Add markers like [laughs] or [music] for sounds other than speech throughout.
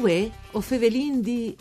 Uè, o fevelin di...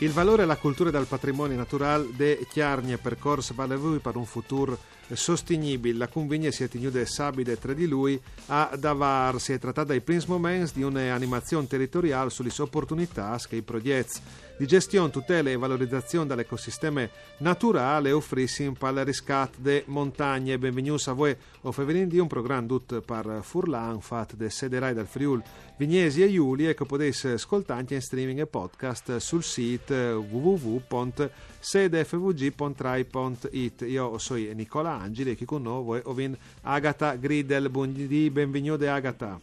Il valore e la cultura del patrimonio naturale de Chiarnia percorso vale voi per un futuro sostenibile. La convegna si è tenuta sabide tre di lui a Davar. Si è trattata dai primi momenti di un'animazione territoriale sulle opportunità che i progetti di gestione, tutela e valorizzazione dell'ecosistema naturale offriscono per il riscatto delle montagne. Benvenuti a voi o di un programma tutto per Furlan, fatto da Sederai del Friul, Vignesi e Iuli e che potete ascoltare in streaming e podcast sul sito www.sedefvg.rai.it. Io sono Nicola Angeli e chi con noi è Agata Gridel. Buondì, benvenuti Agata.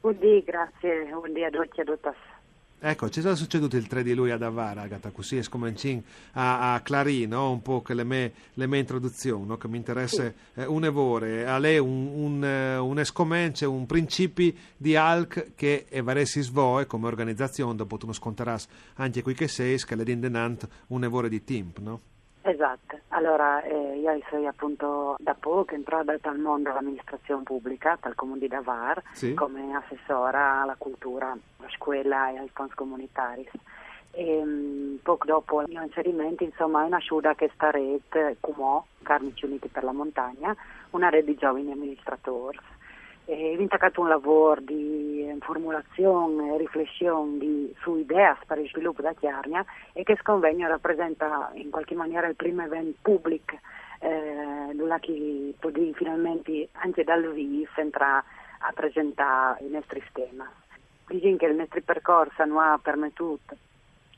Buondì, grazie, buondì a tutti e a tutte. Ecco, c'è stato succeduto il 3 di lui ad Avara, Agata, così è scominciato a, a clarire no? un po' che le mie, le mie introduzioni, no? che mi interessa sì. eh, un evore, a lei un, un, uh, un escomence, un principi di ALC che è varesi svoe come organizzazione, dopo tu non sconteras anche qui che sei, che le rindenant un evore di team, no? Esatto, allora eh, io sono appunto da poco entrata dal mondo dell'amministrazione pubblica, dal comune di Davar, sì. come assessora alla cultura, alla scuola e ai fonds comunitari. E, um, poco dopo il mio inserimento, insomma, è nasciuta questa rete CUMO, Carnici Uniti per la Montagna, una rete di giovani amministratori e ho intaccato un lavoro di formulazione e riflessione di, su idee per il sviluppo da Chiarnia e che convegno rappresenta in qualche maniera il primo evento pubblico eh, dove chi poteva finalmente anche dal vivo entrare a presentare i nostri schemi. Diciamo che il nostro percorso non ha permesso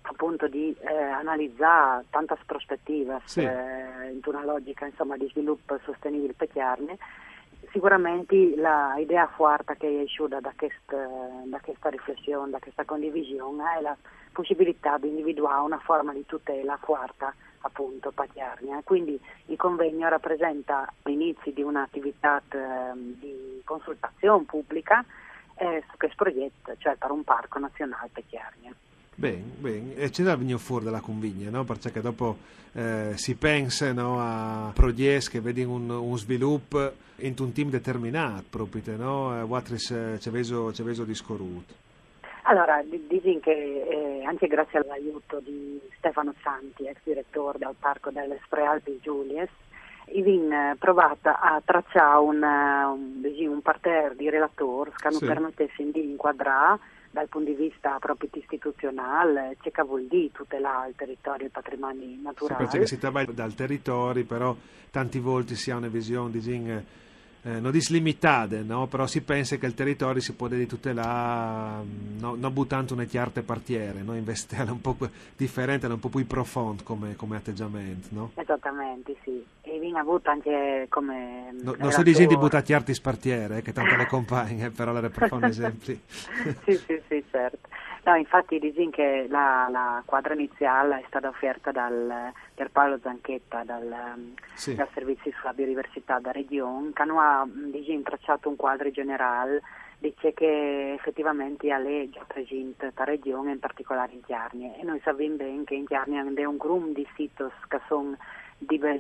appunto di eh, analizzare tante prospettive sì. eh, in una logica insomma, di sviluppo sostenibile per Chiarnia sicuramente l'idea forte che è uscita da da questa riflessione, da questa condivisione è la possibilità di individuare una forma di tutela forte appunto paterna. Quindi il convegno rappresenta l'inizio di un'attività eh, di consultazione pubblica eh, su questo progetto, cioè per un parco nazionale Chiarnia. Bene, bene, e c'è da venire fuori dalla convigna, no? perché dopo eh, si pensa no, a progetti che vedono un, un, sviluppo in un team determinato, proprio, no? Watris eh, ci avete discorruto. Allora, dicono che eh, anche grazie all'aiuto di Stefano Santi, ex direttore del Parco delle Sprealpi Giulies, abbiamo provato a tracciare un, un, un parterre di relatori che sì. permettessero di inquadrare dal punto di vista proprio istituzionale, c'è che vuol dire tutelare il territorio e i patrimoni naturali. Sì, perché si tratta dal territorio, però tanti volte si ha una visione di eh, non dislimitate, no? però si pensa che il territorio si può tutelare mm, no, non buttando una chiarte partiere, no? investire [laughs] un po' differente, un po' più profondo come, come atteggiamento. No? Esattamente, sì. E viene avuto anche come... No, non sto dicendo di buttare chiarti spartiere, eh, che tanto le compagne, però le un esempi. [laughs] sì, sì, sì, certo. No, infatti dicono che la, la, quadra iniziale è stata offerta dal Pierpaolo Zanchetta dal, sì. dal Servizio sulla Biodiversità da Regione, che ha diciamo, tracciato un quadro generale dice che effettivamente ha già presente la regione, in particolare in Chiarnia. E noi sappiamo bene che in Chiarnia è un gruppo di siti che sono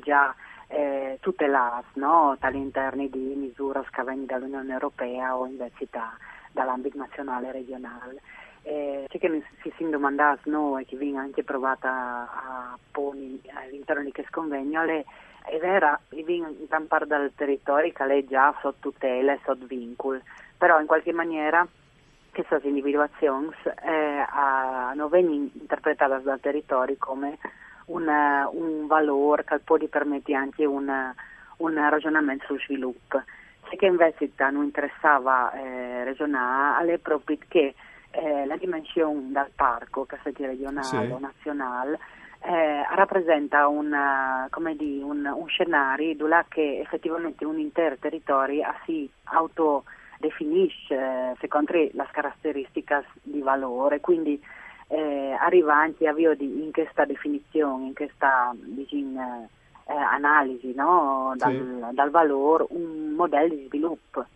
già eh, tutelati no? all'interno di misure che vengono dall'Unione Europea o invece da, dall'ambito nazionale e regionale. Eh, c'è che si si domanda noi che viene anche provata a porre all'interno di questo convegno le, è vera, viene gran parte dal territorio che lei già sotto tutela e sotto vincolo, però in qualche maniera queste individuazioni eh, non vengono interpretate dal territorio come una, un valore che può permettere anche un, un ragionamento sul sviluppo. C'è che invece non interessava eh, ragionare è proprio che eh, la dimensione del parco, sia regionale sì. o nazionale, eh, rappresenta una, di, un, un, scenario dove che effettivamente un intero territorio si autodefinisce eh, secondo le caratteristiche di valore, quindi eh, arriva anche a di, in questa definizione, in questa diciamo, eh, analisi no? dal, sì. dal valore, un modello di sviluppo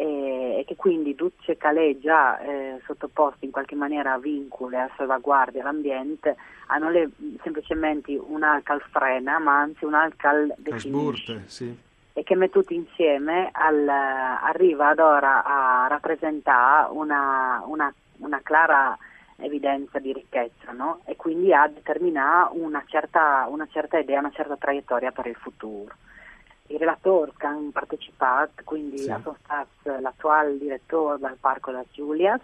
e, che quindi Duce Calais già eh, sottoposti in qualche maniera a vincoli a salvaguardia all'ambiente hanno le, semplicemente un alcal frena ma anzi un alcal definisce sì. e che tutti insieme al, arriva ad ora a rappresentare una, una, una clara evidenza di ricchezza no? e quindi a determinare una certa, una certa idea, una certa traiettoria per il futuro. I relatori che hanno partecipato, quindi sì. sono stati l'attuale direttore del Parco Las Giulias,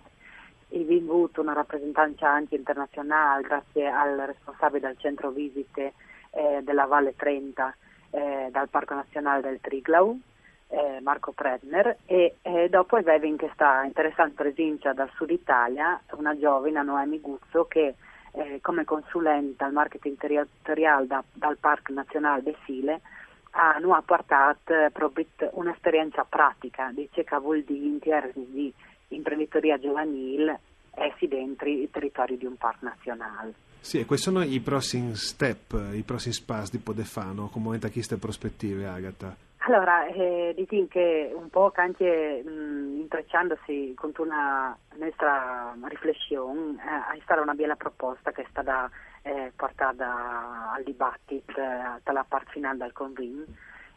il vinto una rappresentanza anche internazionale grazie al responsabile del centro visite eh, della Valle Trenta eh, dal Parco Nazionale del Triglau, eh, Marco Predner, e dopo avevi in questa interessante presenza dal sud Italia una giovane, Noemi Guzzo, che eh, come consulente al marketing territoriale da, dal Parco Nazionale del Sile hanno portato proprio un'esperienza pratica di ciò vuol dire di imprenditoria giovanile essi dentro i territori di un parco nazionale. Sì, e quali sono i prossimi step, i prossimi passi di Podefano come da queste prospettive, Agata? Allora, eh, diciamo che un po' anche mh, intrecciandosi con una nostra riflessione, eh, è stata una bella proposta che è stata eh, portata al dibattito eh, dalla parte finale del convegno,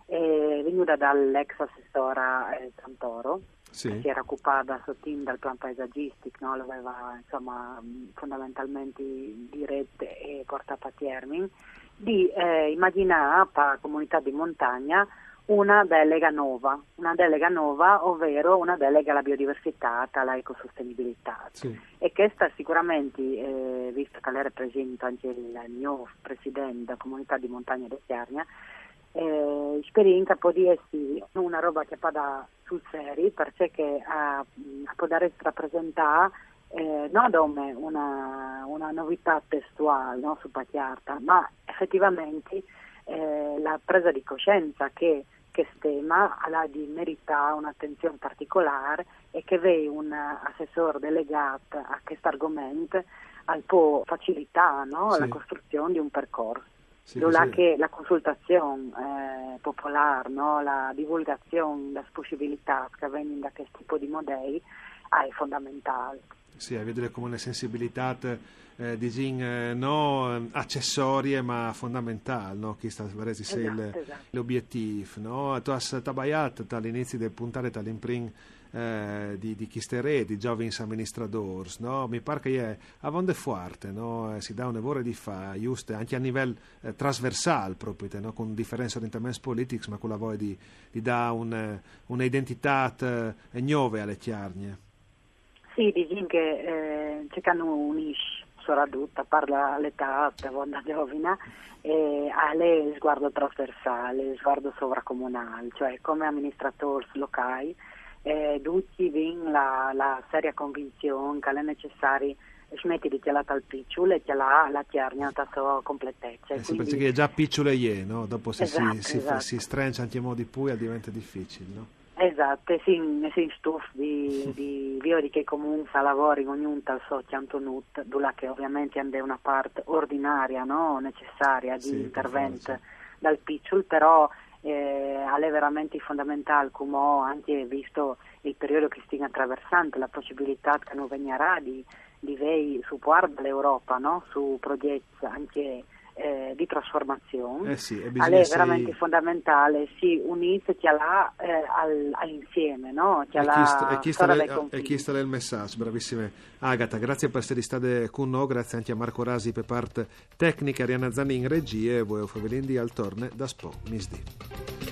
è venuta dall'ex assessora eh, Santoro, sì. che si era occupata sottin dal plan paesaggistico, no? l'aveva insomma, fondamentalmente diretto e portato a termine, di eh, immaginare per la comunità di montagna una delega nuova, una delega nuova, ovvero una delega alla biodiversità, alla ecosostenibilità. Sì. E questa sicuramente, eh, visto che lei rappresenta anche il mio presidente della comunità di montagna di Chiarnia, eh, esperienza può essere una roba che pada sul serio perché a, a poter rappresentare eh, non come una, una novità testuale no, su Pacchiarta, ma effettivamente eh, la presa di coscienza che questo tema meritare un'attenzione particolare e che vede un assessore delegato a questo argomento al può facilitare no, sì. la costruzione di un percorso. Sì, sì. che la consultazione eh, popolare, no? la divulgazione, la possibilità che vengono da questo tipo di modelli è fondamentale. Sì, a vedere come le sensibilità eh, diciamo, eh, no accessorie ma fondamentali, no? che sta esatto, esatto. l'obiettivo. No? Tu hai sbagliato dall'inizio del puntare dall'imprint eh, di, di Chisterè, di giovani amministratori, no? mi pare che è a vonde forte, no? Eh, si dà un lavoro di fa, giusto, anche a livello eh, trasversale proprio, no? con differenti orientamenti politici, ma con la voglia di, di dare un, eh, un'identità eh, nuova alle chiarnie. Sì, diciamo che eh, c'è che unisce soprattutto, parla l'età, per vonda giovina, e ha lei sguardo trasversale, sguardo sovracomunale, cioè come amministratori locali eh, tutti vin la, la seria convinzione che è necessario smetti di tirare al picciolo e tirare la chiarnia a sua completezza. Eh sì, quindi... perché è già picciolo e no? dopo se esatto, si, esatto. si, si strencia anche in modi pui diventa difficile. No? Esatto, e si, si stufa di, di di che comunque lavori ognuno al suo cantonut, dove che ovviamente hanno una parte ordinaria, no? necessaria di sì, intervento dal picciolo, però eh, è veramente fondamentale, come ho anche visto il periodo che stiamo attraversando, la possibilità che non venirà di, di vei supporto l'Europa no? su progetti anche eh, di trasformazione. Eh sì, è veramente fondamentale, si unisce là, eh, al, all'insieme, no? chi sta, e, chi sta le, e chi sta il messaggio, bravissime Agata, grazie per essere state con noi, grazie anche a Marco Rasi per parte tecnica, Arianna Zanni in regia e voi Favelindi al torne da Spo Misdi.